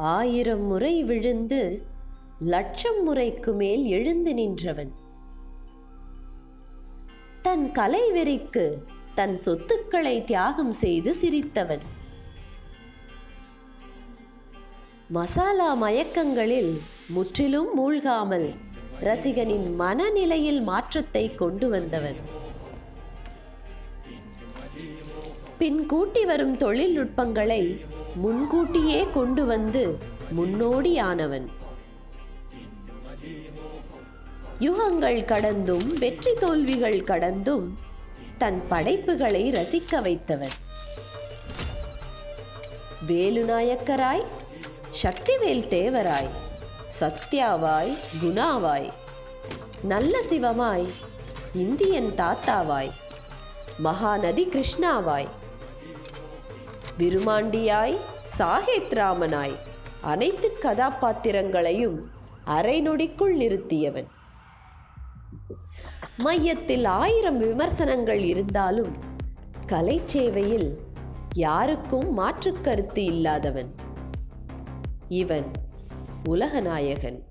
ஆயிரம் முறை விழுந்து லட்சம் முறைக்கு மேல் எழுந்து நின்றவன். தன் கலை வெறிக்கு தன் சொத்துக்களை தியாகம் செய்து சிரித்தவன். மசாலா மயக்கங்களில் முற்றிலும் மூழ்காமல் ரசிகனின் மனநிலையில் மாற்றத்தை கொண்டு வந்தவன். பின் கூட்டி வரும் தொழில்நுட்பங்களை முன்கூட்டியே கொண்டு வந்து முன்னோடியானவன். யுகங்கள் கடந்தும் வெற்றி தோல்விகள் கடந்தும் தன் படைப்புகளை ரசிக்க வைத்தவன். வேலுநாயக்கராய் சக்திவேல் தேவராய் சத்யாவாய் குணாவாய் நல்ல சிவமாய் இந்தியன் தாத்தாவாய் மகாநதி கிருஷ்ணாவாய் விருமாண்டியாய் சாகேத் ராமனாய் அனைத்து கதாபாத்திரங்களையும் அரை நொடிக்குள் நிறுத்தியவன். மையத்தில் ஆயிரம் விமர்சனங்கள் இருந்தாலும் கலைச்சேவையில் யாருக்கும் மாற்று கருத்து இல்லாதவன். இவன் உலகநாயகன்.